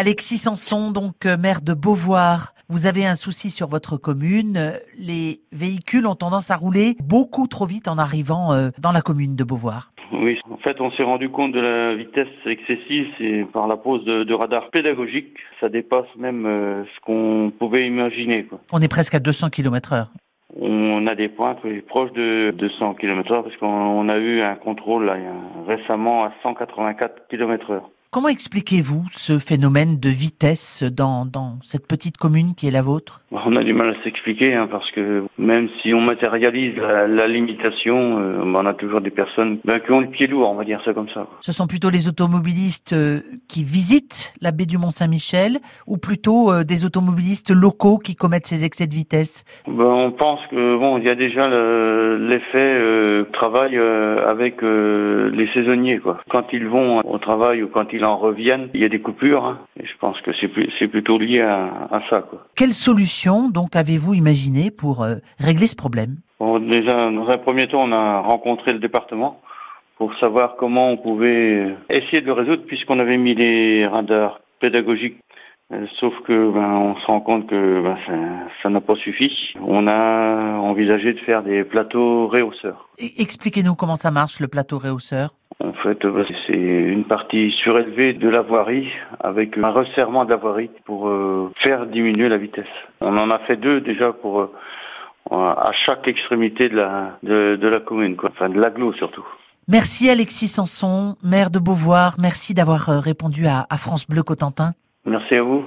Alexis Sanson, donc euh, maire de Beauvoir, vous avez un souci sur votre commune. Les véhicules ont tendance à rouler beaucoup trop vite en arrivant euh, dans la commune de Beauvoir. Oui, en fait, on s'est rendu compte de la vitesse excessive, c'est par la pose de, de radars pédagogiques. Ça dépasse même euh, ce qu'on pouvait imaginer. Quoi. On est presque à 200 km heure. On a des points proches de 200 km heure parce qu'on a eu un contrôle là, récemment à 184 km heure. Comment expliquez-vous ce phénomène de vitesse dans, dans cette petite commune qui est la vôtre? On a du mal à s'expliquer hein, parce que même si on matérialise la, la limitation, euh, on a toujours des personnes ben, qui ont le pied lourd, on va dire ça comme ça. Ce sont plutôt les automobilistes euh, qui visitent la baie du Mont-Saint-Michel ou plutôt euh, des automobilistes locaux qui commettent ces excès de vitesse? Ben, On pense que bon, il y a déjà l'effet euh, travail avec les saisonniers quoi. Quand ils vont au travail ou quand ils en reviennent, il y a des coupures. Hein, et je pense que c'est plutôt lié à, à ça. Quoi. Quelle solution donc avez-vous imaginé pour euh, régler ce problème? Bon, Déjà, dans un premier temps, on a rencontré le département pour savoir comment on pouvait essayer de le résoudre puisqu'on avait mis les radars pédagogiques euh, Sauf que ben, on se rend compte que ben, ça n'a pas suffi. On a envisagé de faire des plateaux réhausseurs. Expliquez-nous comment ça marche le plateau réhausseur. En fait, ben, c'est une partie surélevée de la voirie avec un resserrement de la voirie pour euh, faire diminuer la vitesse. On en a fait deux déjà pour euh, à chaque extrémité de la de, de la commune, quoi. enfin de l'agglo surtout. Merci Alexis Sanson, maire de Beauvoir. Merci d'avoir répondu à, à France Bleu Cotentin. Merci à vous.